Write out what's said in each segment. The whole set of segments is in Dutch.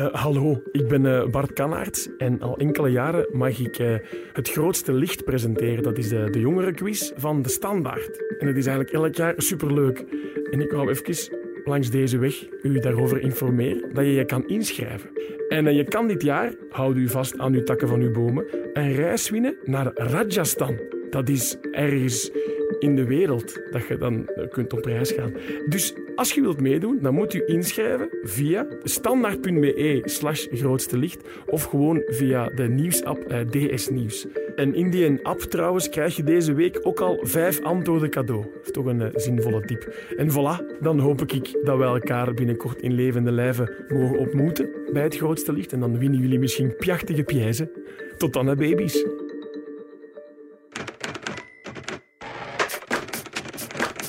Uh, hallo, ik ben uh, Bart Kanaerts en al enkele jaren mag ik uh, het grootste licht presenteren. Dat is de, de jongerenquiz van De Standaard. En het is eigenlijk elk jaar superleuk. En ik wou even langs deze weg u daarover informeren dat je je kan inschrijven. En je kan dit jaar, houd u vast aan uw takken van uw bomen, een reis winnen naar Rajasthan. Dat is ergens in de wereld dat je dan kunt op reis gaan. Dus als je wilt meedoen, dan moet u inschrijven via standaard.be slash grootste licht of gewoon via de nieuwsapp eh, DS Nieuws. En in die app trouwens krijg je deze week ook al vijf antwoorden cadeau. Dat is toch een uh, zinvolle tip. En voilà, dan hoop ik dat we elkaar binnenkort in levende lijven mogen ontmoeten bij het grootste licht. En dan winnen jullie misschien pjachtige prijzen. Tot dan, hè, baby's.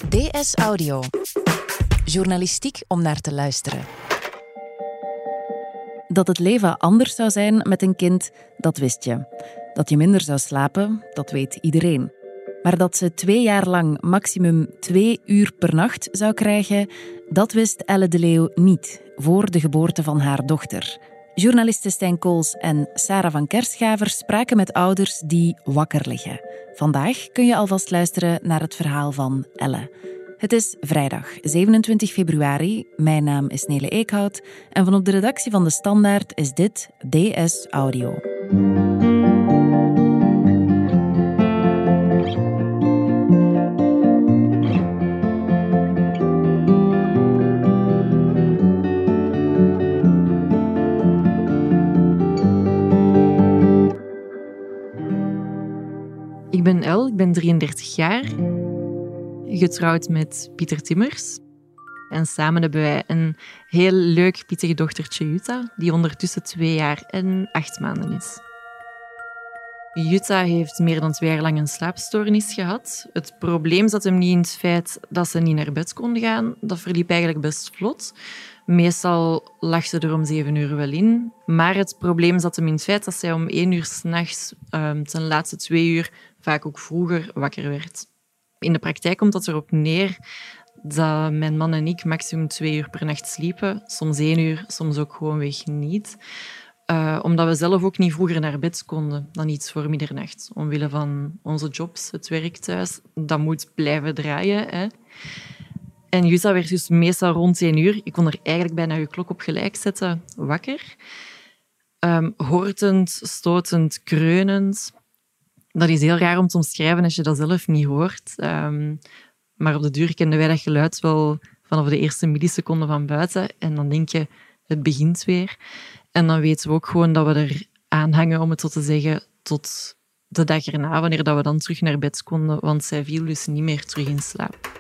DS Audio. Journalistiek om naar te luisteren. Dat het leven anders zou zijn met een kind, dat wist je. Dat je minder zou slapen, dat weet iedereen. Maar dat ze twee jaar lang maximum twee uur per nacht zou krijgen, dat wist Elle de Leeuw niet voor de geboorte van haar dochter. Journalisten Stijn Kools en Sarah van Kerschaver spraken met ouders die wakker liggen. Vandaag kun je alvast luisteren naar het verhaal van Elle. Het is vrijdag 27 februari. Mijn naam is Nele Eekhout en van op de redactie van De Standaard is dit DS Audio. Ik ben El, ik ben 33 jaar, getrouwd met Pieter Timmers. En samen hebben wij een heel leuk pittig dochtertje Jutta, die ondertussen twee jaar en acht maanden is. Jutta heeft meer dan twee jaar lang een slaapstoornis gehad. Het probleem zat hem niet in het feit dat ze niet naar bed kon gaan. Dat verliep eigenlijk best vlot. Meestal lag ze er om zeven uur wel in. Maar het probleem zat hem in het feit dat zij om één uur s'nachts, um, ten laatste twee uur, vaak ook vroeger wakker werd. In de praktijk komt dat erop neer dat mijn man en ik maximum twee uur per nacht sliepen. Soms één uur, soms ook gewoonweg niet. Uh, omdat we zelf ook niet vroeger naar bed konden dan iets voor middernacht. Omwille van onze jobs, het werk thuis. Dat moet blijven draaien. Hè. En Jutta werd dus meestal rond één uur. Ik kon er eigenlijk bijna je klok op gelijk zetten, wakker. Um, hortend, stotend, kreunend. Dat is heel raar om te omschrijven als je dat zelf niet hoort. Um, maar op de duur kenden wij dat geluid wel vanaf de eerste milliseconden van buiten. En dan denk je, het begint weer. En dan weten we ook gewoon dat we er aan hangen, om het zo te zeggen, tot de dag erna, wanneer dat we dan terug naar bed konden, want zij viel dus niet meer terug in slaap.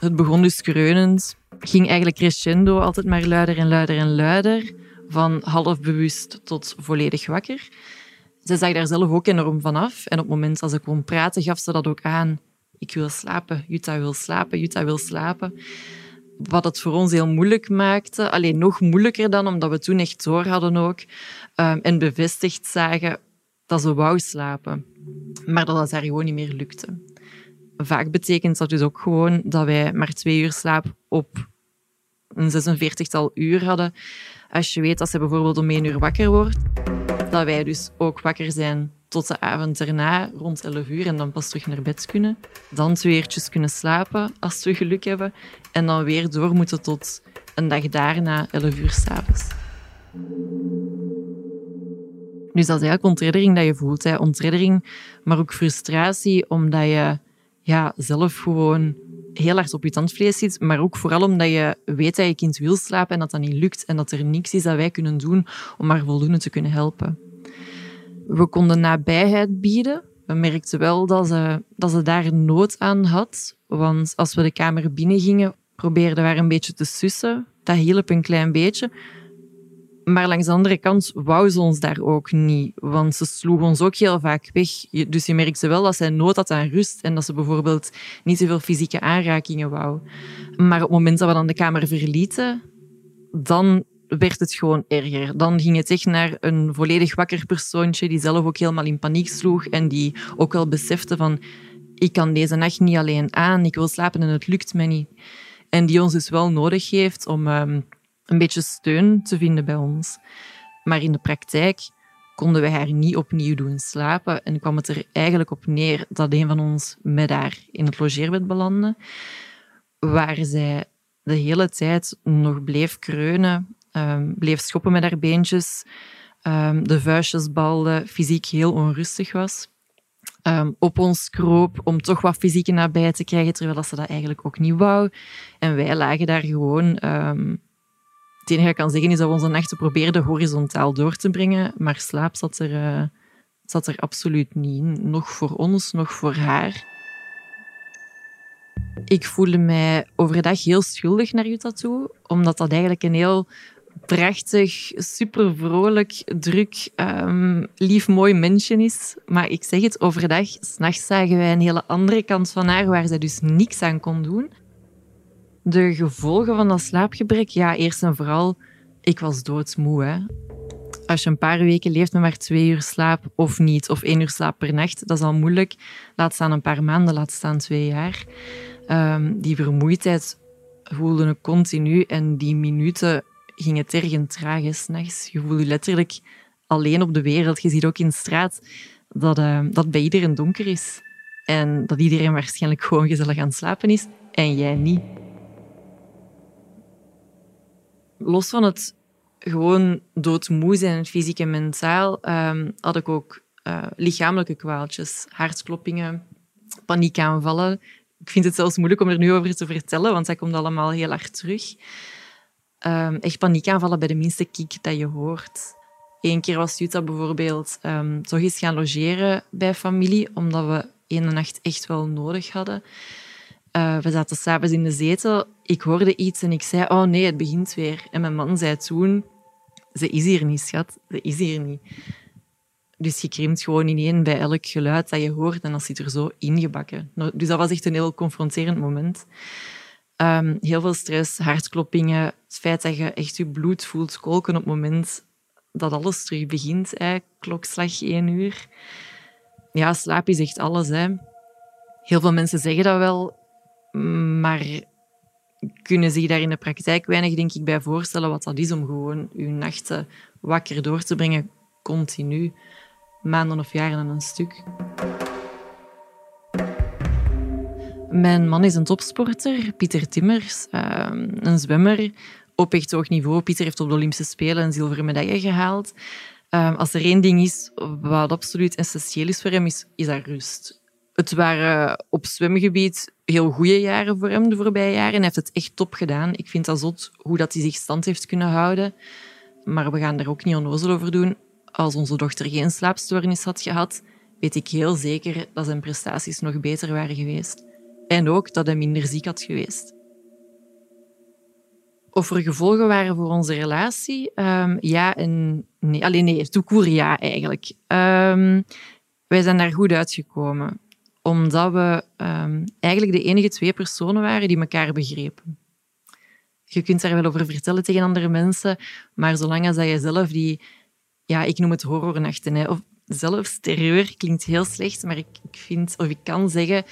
Het begon dus kreunend, ging eigenlijk crescendo, altijd maar luider en luider en luider, van half bewust tot volledig wakker. Ze zag daar zelf ook enorm van af. En op het moment dat ze kon praten, gaf ze dat ook aan. Ik wil slapen, Jutta wil slapen, Jutta wil slapen. Wat het voor ons heel moeilijk maakte. Alleen nog moeilijker dan, omdat we toen echt door hadden ook. Um, en bevestigd zagen dat ze wou slapen. Maar dat het haar gewoon niet meer lukte. Vaak betekent dat dus ook gewoon dat wij maar twee uur slaap op een 46-tal uur hadden. Als je weet dat ze bijvoorbeeld om één uur wakker wordt, dat wij dus ook wakker zijn tot de avond erna, rond 11 uur, en dan pas terug naar bed kunnen. Dan twee uurtjes kunnen slapen, als we geluk hebben. En dan weer door moeten tot een dag daarna, 11 uur s'avonds. Dus dat is eigenlijk ontreddering dat je voelt. Hè. Ontreddering, maar ook frustratie, omdat je ja, zelf gewoon heel hard op je tandvlees zit, maar ook vooral omdat je weet dat je kind wil slapen en dat dat niet lukt en dat er niks is dat wij kunnen doen om haar voldoende te kunnen helpen. We konden nabijheid bieden. We merkten wel dat ze, dat ze daar nood aan had, want als we de kamer binnengingen, probeerden we haar een beetje te sussen. Dat hielp een klein beetje. Maar langs de andere kant wou ze ons daar ook niet, want ze sloeg ons ook heel vaak weg. Dus je merkte wel dat zij nood had aan rust en dat ze bijvoorbeeld niet zoveel fysieke aanrakingen wou. Maar op het moment dat we dan de kamer verlieten, dan werd het gewoon erger. Dan ging het echt naar een volledig wakker persoontje die zelf ook helemaal in paniek sloeg en die ook wel besefte van ik kan deze nacht niet alleen aan, ik wil slapen en het lukt me niet. En die ons dus wel nodig heeft om... Um, een beetje steun te vinden bij ons. Maar in de praktijk konden we haar niet opnieuw doen slapen en kwam het er eigenlijk op neer dat een van ons met haar in het logeerbed belandde, waar zij de hele tijd nog bleef kreunen, um, bleef schoppen met haar beentjes, um, de vuistjes balde, fysiek heel onrustig was. Um, op ons kroop om toch wat fysieke nabij te krijgen, terwijl ze dat eigenlijk ook niet wou. En wij lagen daar gewoon... Het enige wat ik kan zeggen is dat we onze nachten probeerden horizontaal door te brengen, maar slaap zat er, uh, zat er absoluut niet in. Nog voor ons, nog voor haar. Ik voelde mij overdag heel schuldig naar Utah toe, omdat dat eigenlijk een heel prachtig, super vrolijk, druk, um, lief, mooi mensje is. Maar ik zeg het, overdag, s'nachts zagen wij een hele andere kant van haar, waar zij dus niks aan kon doen. De gevolgen van dat slaapgebrek, ja, eerst en vooral, ik was doodsmoe. Als je een paar weken leeft met maar twee uur slaap of niet, of één uur slaap per nacht, dat is al moeilijk. Laat staan een paar maanden, laat staan twee jaar. Um, die vermoeidheid voelde ik continu en die minuten ging het tergend traag, s'nachts. Je voelt je letterlijk alleen op de wereld. Je ziet ook in straat dat, uh, dat bij iedereen donker is. En dat iedereen waarschijnlijk gewoon gezellig aan het slapen is en jij niet. Los van het gewoon doodmoe zijn, fysiek en mentaal, um, had ik ook uh, lichamelijke kwaaltjes. Hartkloppingen, paniekaanvallen. Ik vind het zelfs moeilijk om er nu over te vertellen, want dat komt allemaal heel hard terug um, echt paniekaanvallen bij de minste kiek dat je hoort. Eén keer was Jutta bijvoorbeeld um, toch eens gaan logeren bij familie, omdat we ene nacht echt wel nodig hadden. Uh, we zaten s'avonds in de zetel. Ik hoorde iets en ik zei, oh nee, het begint weer. En mijn man zei toen, ze is hier niet, schat. Ze is hier niet. Dus je krimpt gewoon ineen bij elk geluid dat je hoort en dat zit er zo ingebakken. Dus dat was echt een heel confronterend moment. Um, heel veel stress, hartkloppingen. Het feit dat je echt je bloed voelt kolken op het moment dat alles terug begint. Klokslag één uur. Ja, slaap is echt alles. Hè. Heel veel mensen zeggen dat wel, maar kunnen zich daar in de praktijk weinig, denk ik, bij voorstellen wat dat is om gewoon je nachten wakker door te brengen, continu, maanden of jaren aan een stuk. Mijn man is een topsporter, Pieter Timmers, ehm, een zwemmer op echt hoog niveau. Pieter heeft op de Olympische Spelen een zilveren medaille gehaald. Ehm, als er één ding is wat absoluut essentieel is voor hem, is, is dat rust. Het waren op zwemgebied heel goede jaren voor hem de voorbije jaren. Hij heeft het echt top gedaan. Ik vind dat zot hoe dat hij zich stand heeft kunnen houden. Maar we gaan er ook niet onnozel over doen. Als onze dochter geen slaapstoornis had gehad, weet ik heel zeker dat zijn prestaties nog beter waren geweest. En ook dat hij minder ziek had geweest. Of er gevolgen waren voor onze relatie? Um, ja en nee. Alleen nee, toekoer ja eigenlijk. Um, wij zijn daar goed uitgekomen. Omdat we um, eigenlijk de enige twee personen waren die elkaar begrepen. Je kunt daar wel over vertellen tegen andere mensen, maar zolang als je zelf die... Ja, ik noem het horrornachten. Hè, of zelfs terreur klinkt heel slecht, maar ik, ik vind, of ik kan zeggen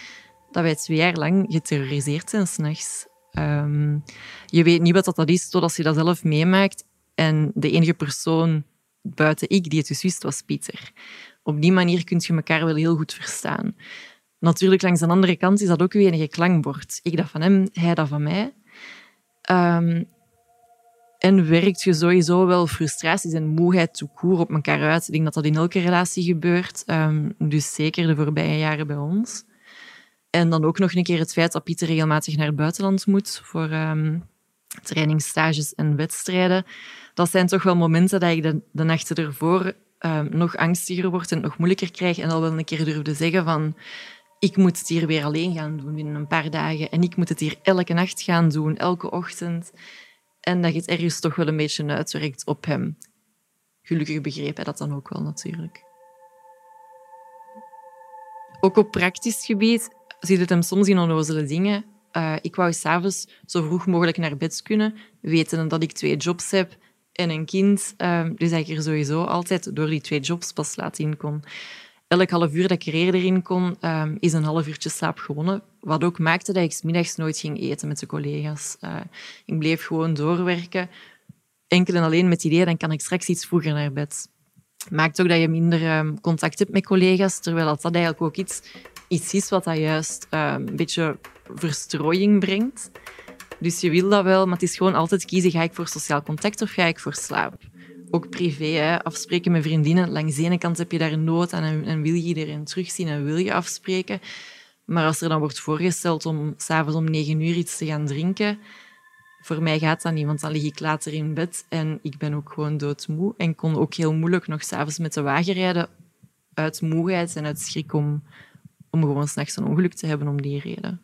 dat wij twee jaar lang geterroriseerd zijn s'nachts. Um, je weet niet wat dat is totdat je dat zelf meemaakt. En de enige persoon buiten ik die het dus wist, was Pieter. Op die manier kun je elkaar wel heel goed verstaan. Natuurlijk, langs de andere kant is dat ook uw enige klankbord. Ik dat van hem, hij dat van mij. Um, en werkt je sowieso wel frustraties en moeheid toekoer op elkaar uit. Ik denk dat dat in elke relatie gebeurt. Um, dus zeker de voorbije jaren bij ons. En dan ook nog een keer het feit dat Pieter regelmatig naar het buitenland moet voor um, trainingsstages en wedstrijden. Dat zijn toch wel momenten dat ik de, nachten ervoor um, nog angstiger word en nog moeilijker krijg. En al wel een keer durfde zeggen van... Ik moet het hier weer alleen gaan doen binnen een paar dagen. En ik moet het hier elke nacht gaan doen, elke ochtend. En dat je het ergens toch wel een beetje uitwerkt op hem. Gelukkig begreep hij dat dan ook wel natuurlijk. Ook op praktisch gebied ziet het hem soms in onnozele dingen. Uh, ik wou s'avonds zo vroeg mogelijk naar bed kunnen, weten dat ik twee jobs heb en een kind. Uh, dus dat ik er sowieso altijd door die twee jobs pas laat in kon. Elk half uur dat ik er eerder in kon, uh, is een half uurtje slaap gewonnen. Wat ook maakte dat ik s middags nooit ging eten met de collega's. ik bleef gewoon doorwerken. enkel en alleen met het idee, dan kan ik straks iets vroeger naar bed. Maakt ook dat je minder ehm, contact hebt met collega's, terwijl dat, dat eigenlijk ook iets, iets is wat dat juist ehm, een beetje verstrooiing brengt. Dus je wil dat wel, maar het is gewoon altijd kiezen, ga ik voor sociaal contact of ga ik voor slaap? Ook privé, afspreken met vriendinnen. Langs de ene kant heb je daar nood aan en, en wil je iedereen terugzien en wil je afspreken. Maar als er dan wordt voorgesteld om s'avonds om negen uur iets te gaan drinken, voor mij gaat dat niet, want dan lig ik later in bed en ik ben ook gewoon doodmoe. En kon ook heel moeilijk nog s'avonds met de wagen rijden uit moeheid en uit schrik om, om gewoon s'nachts een ongeluk te hebben om die reden.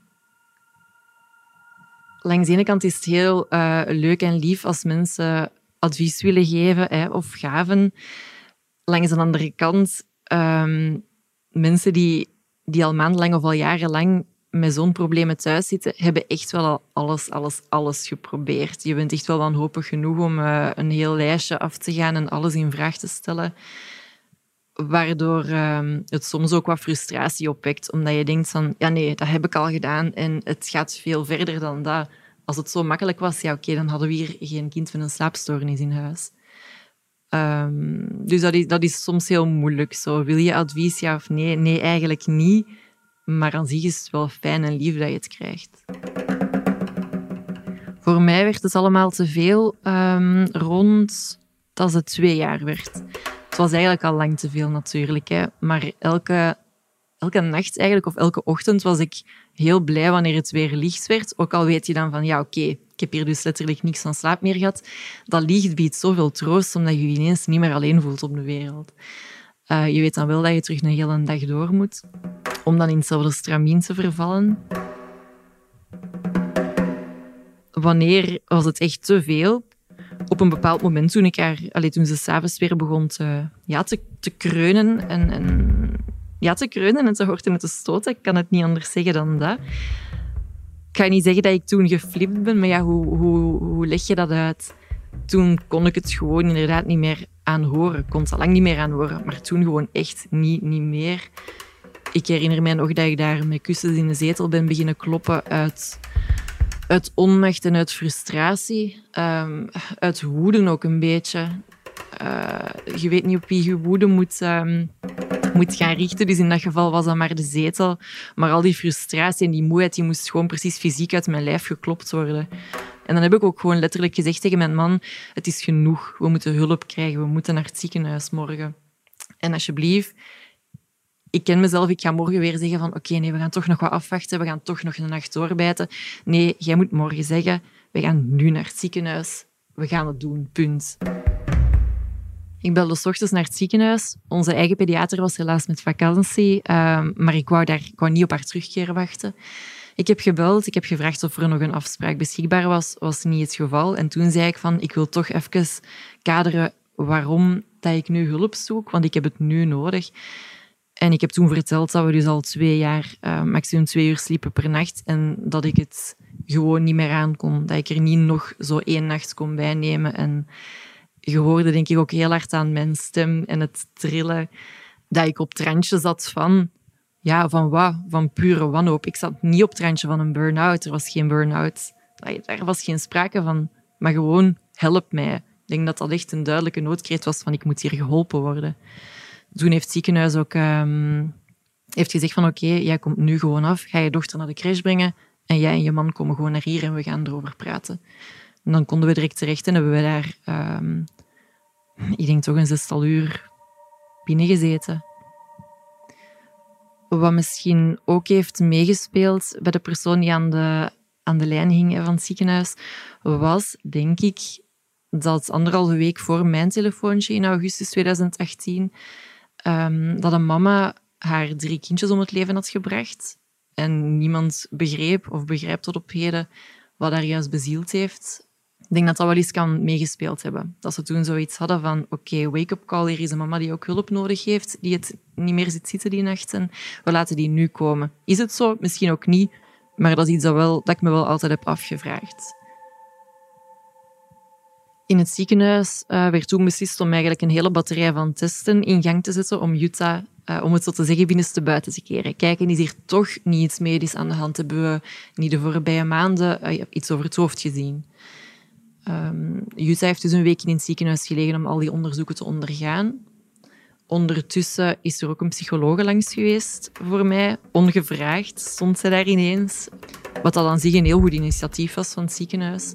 Langs de ene kant is het heel uh, leuk en lief als mensen advies willen geven hè, of gaven. Langs de andere kant, um, mensen die, die al maandenlang of al jarenlang met zo'n problemen thuis zitten, hebben echt wel al alles, alles, alles geprobeerd. Je bent echt wel wanhopig genoeg om uh, een heel lijstje af te gaan en alles in vraag te stellen. Waardoor uh, het soms ook wat frustratie opwekt, omdat je denkt van, ja nee, dat heb ik al gedaan en het gaat veel verder dan dat. Als het zo makkelijk was, ja oké, dan hadden we hier geen kind met een slaapstoornis in huis. Um, dus dat is, dat is soms heel moeilijk. Zo, wil je advies, ja of nee? Nee, eigenlijk niet. Maar aan zich is het wel fijn en lief dat je het krijgt. Voor mij werd het allemaal te veel um, rond dat het twee jaar werd. Het was eigenlijk al lang te veel natuurlijk. Hè. Maar elke, elke nacht eigenlijk, of elke ochtend was ik heel blij wanneer het weer licht werd. Ook al weet je dan van, ja oké, ik heb hier dus letterlijk niks van slaap meer gehad. Dat licht biedt zoveel troost, omdat je je ineens niet meer alleen voelt op de wereld. Uh, je weet dan wel dat je terug een hele dag door moet om dan in hetzelfde stramien te vervallen. Wanneer was het echt te veel? Op een bepaald moment, toen, ik haar, allez, toen ze s'avonds weer begon te, ja, te, te kreunen en, en, ja, te kreunen en te horten en te stoten, ik kan het niet anders zeggen dan dat. Ik ga niet zeggen dat ik toen geflipt ben, maar ja, hoe, hoe, hoe leg je dat uit? Toen kon ik het gewoon inderdaad niet meer aanhoren. Ik kon het al lang niet meer aanhoren, maar toen gewoon echt niet, niet meer ik herinner mij nog dat ik daar met kussens in de zetel ben beginnen kloppen uit, uit onmacht en uit frustratie. Uit woede ook een beetje. Uh, je weet niet op wie je woede moet, um, moet gaan richten. Dus in dat geval was dat maar de zetel. Maar al die frustratie en die moeheid die moest gewoon precies fysiek uit mijn lijf geklopt worden. En dan heb ik ook gewoon letterlijk gezegd tegen mijn man: Het is genoeg, we moeten hulp krijgen, we moeten naar het ziekenhuis morgen. En alsjeblieft, ik ken mezelf, ik ga morgen weer zeggen van oké, nee, we gaan toch nog wat afwachten, we gaan toch nog een nacht doorbijten. Nee, jij moet morgen zeggen, we gaan nu naar het ziekenhuis, we gaan het doen, punt. Ik belde s ochtends naar het ziekenhuis. Onze eigen pediater was helaas met vakantie, ehm, maar ik wou, daar, ik niet op haar terugkeer wachten. Ik heb gebeld, ik heb gevraagd of er nog een afspraak beschikbaar was. was niet het geval. En toen zei ik van, ik wil toch even kaderen waarom dat ik nu hulp zoek, want ik heb het nu nodig. En ik heb toen verteld dat we dus al twee jaar uh, twee uur sliepen per nacht en dat ik het gewoon niet meer aan kon. Dat ik er niet nog zo één nacht kon bijnemen. En je hoorde denk ik ook heel hard aan mijn stem en het trillen dat ik op het randje zat van... Ja, van wat? Van pure wanhoop. Ik zat niet op het randje van een burn-out. Er was geen burn-out. Er was geen sprake van. Maar gewoon, help mij. Ik denk dat dat echt een duidelijke noodkreet was van ik moet hier geholpen worden toen heeft het ziekenhuis ook um, heeft gezegd van oké, jij komt nu gewoon af, ga je dochter naar de crash brengen en jij en je man komen gewoon naar hier en we gaan erover praten. En dan konden we direct terecht en hebben we daar, um, ik denk toch een zestal uur binnengezeten. Wat misschien ook heeft meegespeeld bij de persoon die aan de, aan de lijn hing van het ziekenhuis, was, denk ik, dat anderhalve week voor mijn telefoontje in augustus 2018 um, dat een mama haar drie kindjes om het leven had gebracht. En niemand begreep of begrijpt tot op heden wat haar juist bezield heeft. Ik denk dat dat wel eens kan meegespeeld hebben. Dat ze toen zoiets hadden van, oké, wake-up call, hier is een mama die ook hulp nodig heeft, die het niet meer zit zitten die nachten. We laten die nu komen. Is het zo? Misschien ook niet. Maar dat is iets dat, wel, dat ik me wel altijd heb afgevraagd. In het ziekenhuis uh, werd toen beslist om eigenlijk een hele batterij van testen in gang te zetten om Utah, uh, om het zo te zeggen, binnenste buiten te keren. Kijken, is hier toch niet iets medisch aan de hand? Hebben we niet de voorbije maanden uh, iets over het hoofd gezien? Um, Jutta heeft dus een week in het ziekenhuis gelegen om al die onderzoeken te ondergaan. Ondertussen is er ook een psycholoog langs geweest voor mij. Ongevraagd stond zij daar ineens. Wat dat aan zich een heel goed initiatief was van het ziekenhuis.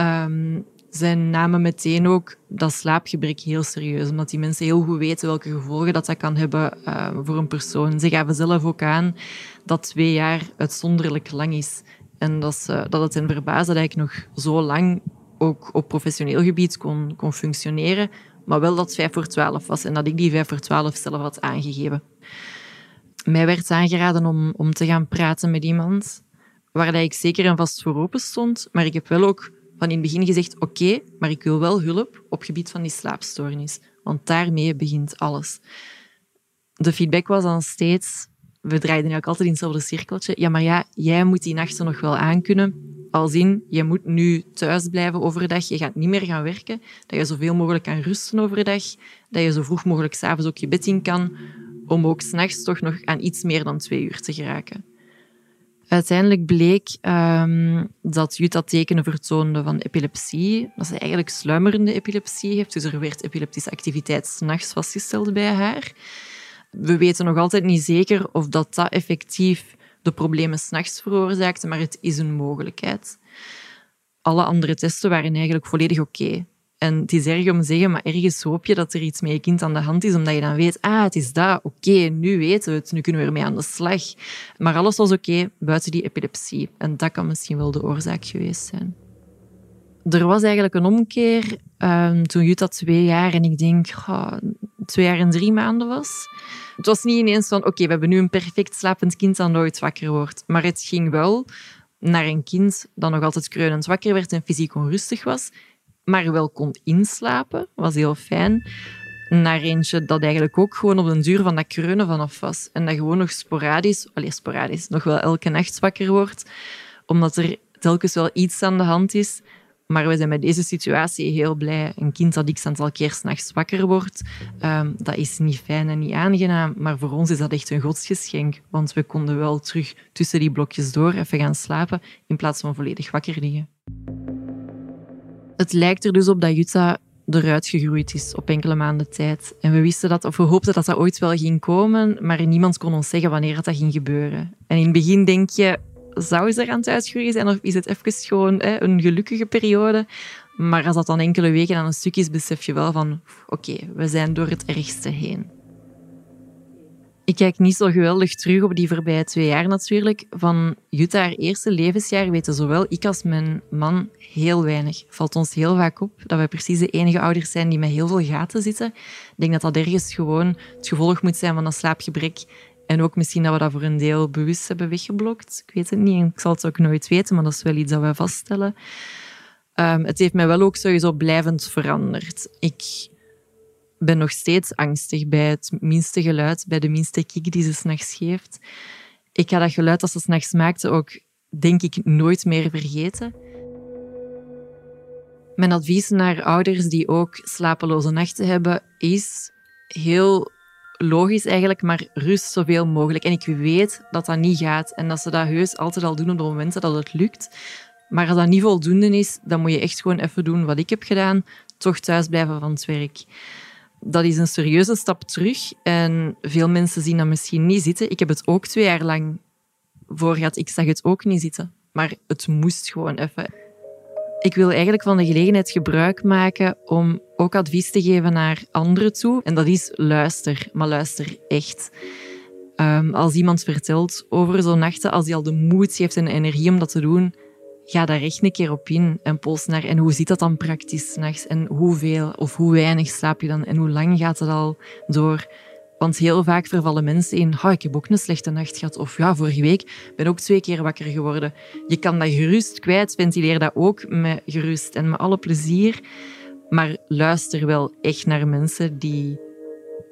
Um, zij namen meteen ook dat slaapgebrek heel serieus, omdat die mensen heel goed weten welke gevolgen dat, dat kan hebben uh, voor een persoon. Ze gaven zelf ook aan dat twee jaar uitzonderlijk lang is. En dat, ze, dat het hen verbaasde dat ik nog zo lang ook op professioneel gebied kon, kon functioneren, maar wel dat het 5 voor 12 was en dat ik die 5 voor 12 zelf had aangegeven. Mij werd aangeraden om, om te gaan praten met iemand waar dat ik zeker en vast voor open stond, maar ik heb wel ook van in het begin gezegd, oké, maar ik wil wel hulp op gebied van die slaapstoornis, want daarmee begint alles. De feedback was dan steeds, we draaiden eigenlijk altijd in hetzelfde cirkeltje, ja, maar ja, jij moet die nachten nog wel aankunnen, als in, je moet nu thuis blijven overdag, je gaat niet meer gaan werken, dat je zoveel mogelijk kan rusten overdag, dat je zo vroeg mogelijk s'avonds ook je bed in kan, om ook s'nachts toch nog aan iets meer dan twee uur te geraken. Uiteindelijk bleek um, dat Jutta tekenen vertoonde van epilepsie, dat ze eigenlijk sluimerende epilepsie heeft. Dus er werd epileptische activiteit s'nachts vastgesteld bij haar. We weten nog altijd niet zeker of dat, dat effectief de problemen s'nachts veroorzaakte, maar het is een mogelijkheid. Alle andere testen waren eigenlijk volledig oké. En het is erg om te zeggen, maar ergens hoop je dat er iets met je kind aan de hand is, omdat je dan weet, ah, het is dat, oké, nu weten we het, nu kunnen we ermee aan de slag. Maar alles was oké, buiten die epilepsie. En dat kan misschien wel de oorzaak geweest zijn. Er was eigenlijk een omkeer um, toen Jutta twee jaar en ik denk twee jaar en drie maanden was. Het was niet ineens van, oké, we hebben nu een perfect slapend kind dat nooit wakker wordt. Maar het ging wel naar een kind dat nog altijd kreunend wakker werd en fysiek onrustig was maar wel kon inslapen. was heel fijn. Naar eentje dat eigenlijk ook gewoon op de duur van dat kreunen vanaf was. En dat gewoon nog sporadisch, alleen sporadisch, nog wel elke nacht wakker wordt. Omdat er telkens wel iets aan de hand is. Maar we zijn met deze situatie heel blij. Een kind dat x aantal keer s'nachts wakker wordt, um, dat is niet fijn en niet aangenaam. Maar voor ons is dat echt een godsgeschenk. Want we konden wel terug tussen die blokjes door even gaan slapen, in plaats van volledig wakker liggen. Het lijkt er dus op dat Jutta eruit gegroeid is op enkele maanden tijd. En we wisten dat, of we hoopten dat dat ooit wel ging komen, maar niemand kon ons zeggen wanneer dat ging gebeuren. En in het begin denk je, zou ze er aan het uitgroeien zijn of is het even gewoon een gelukkige periode? Maar als dat dan enkele weken aan een stuk is, besef je wel van, oké, we zijn door het ergste heen. Ik kijk niet zo geweldig terug op die voorbije twee jaar natuurlijk. Van Jutta haar eerste levensjaar weten zowel ik als mijn man heel weinig. Valt ons heel vaak op dat wij precies de enige ouders zijn die met heel veel gaten zitten. Ik denk dat dat ergens gewoon het gevolg moet zijn van een slaapgebrek. En ook misschien dat we dat voor een deel bewust hebben weggeblokt. Ik weet het niet en ik zal het ook nooit weten, maar dat is wel iets dat wij vaststellen. Um, het heeft mij wel ook sowieso blijvend veranderd. Ik ben nog steeds angstig bij het minste geluid, bij de minste kiek die ze s'nachts geeft. Ik ga dat geluid dat ze s'nachts maakte ook, denk ik, nooit meer vergeten. Mijn advies naar ouders die ook slapeloze nachten hebben, is heel logisch eigenlijk, maar rust zoveel mogelijk. En ik weet dat dat niet gaat en dat ze dat heus altijd al doen op de momenten dat het lukt. Maar als dat niet voldoende is, dan moet je echt gewoon even doen wat ik heb gedaan, toch thuis blijven van het werk dat is een serieuze stap terug. En veel mensen zien dat misschien niet zitten. Ik heb het ook twee jaar lang voor gehad. Ik zag het ook niet zitten. Maar het moest gewoon even. Ik wil eigenlijk van de gelegenheid gebruik maken om ook advies te geven naar anderen toe. En dat is luister, maar luister echt. Um, als iemand vertelt over zo'n nachten, als hij al de moed heeft en de energie om dat te doen, ga daar echt een keer op in en post naar. En hoe zit dat dan praktisch s'nachts? En hoeveel of hoe weinig slaap je dan? En hoe lang gaat het al door? Want heel vaak vervallen mensen in, oh, ik heb ook een slechte nacht gehad. Of ja, vorige week ben ook twee keer wakker geworden. Je kan dat gerust kwijt, ventileer dat ook met gerust en met alle plezier. Maar luister wel echt naar mensen die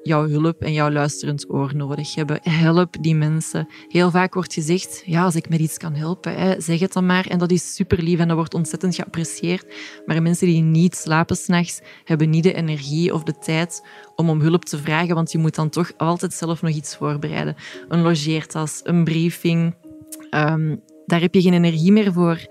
jouw hulp en jouw luisterend oor nodig hebben. Help die mensen. Heel vaak wordt gezegd, ja, als ik met iets kan helpen, hè, zeg het dan maar. En dat is super lief en dat wordt ontzettend geapprecieerd. Maar mensen die niet slapen s'nachts, hebben niet de energie of de tijd om om hulp te vragen, want je moet dan toch altijd zelf nog iets voorbereiden. Een logeertas, een briefing. Um, daar heb je geen energie meer voor.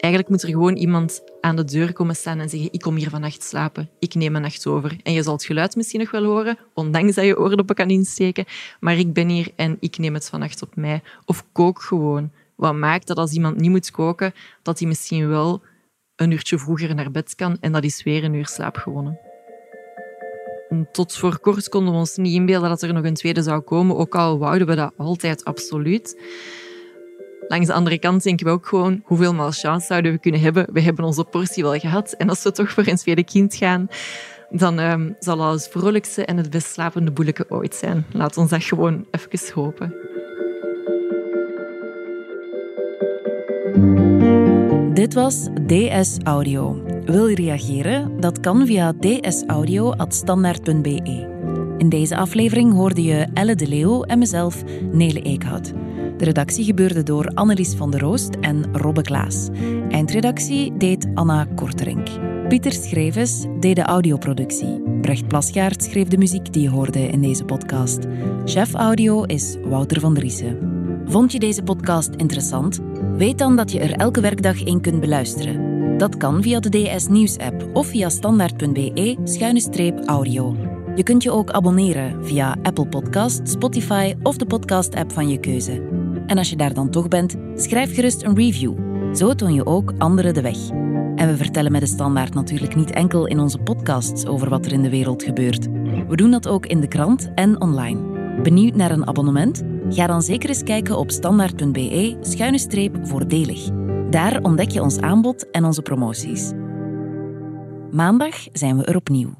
Eigenlijk moet er gewoon iemand aan de deur komen staan en zeggen: Ik kom hier vannacht slapen, ik neem een nacht over. En je zal het geluid misschien nog wel horen, ondanks dat je oordoppen kan insteken. Maar ik ben hier en ik neem het vannacht op mij. Of kook gewoon. Wat maakt dat als iemand niet moet koken, dat hij misschien wel een uurtje vroeger naar bed kan en dat is weer een uur slaap gewonnen. Tot voor kort konden we ons niet inbeelden dat er nog een tweede zou komen, ook al wouden we dat altijd absoluut. Langs de andere kant denken we ook gewoon, hoeveel malchance zouden we kunnen hebben? We hebben onze portie wel gehad. En als we toch voor een tweede kind gaan, dan um, zal alles vrolijkste en het best slapende boeleke ooit zijn. Laat ons dat gewoon even hopen. Dit was DS Audio. Wil je reageren? Dat kan via dsaudio.standaard.be. In deze aflevering hoorde je Elle de Leeuw en mezelf, Nele Eekhout. De redactie gebeurde door Annelies van der Roost en Robbe Klaas. Eindredactie deed Anna Korterink. Pieter Schrevens deed de audioproductie. Brecht Plasgaard schreef de muziek die je hoorde in deze podcast. Chef audio is Wouter van Driessen. Vond je deze podcast interessant? Weet dan dat je er elke werkdag in kunt beluisteren. Dat kan via de DS Nieuws app of via standaard.be-audio. Je kunt je ook abonneren via Apple Podcast, Spotify of de podcast-app van je keuze. En als je daar dan toch bent, schrijf gerust een review. Zo toon je ook anderen de weg. En we vertellen met de Standaard natuurlijk niet enkel in onze podcasts over wat er in de wereld gebeurt. We doen dat ook in de krant en online. Benieuwd naar een abonnement? Ga dan zeker eens kijken op standaard.be-voordelig. Daar ontdek je ons aanbod en onze promoties. Maandag zijn we er opnieuw.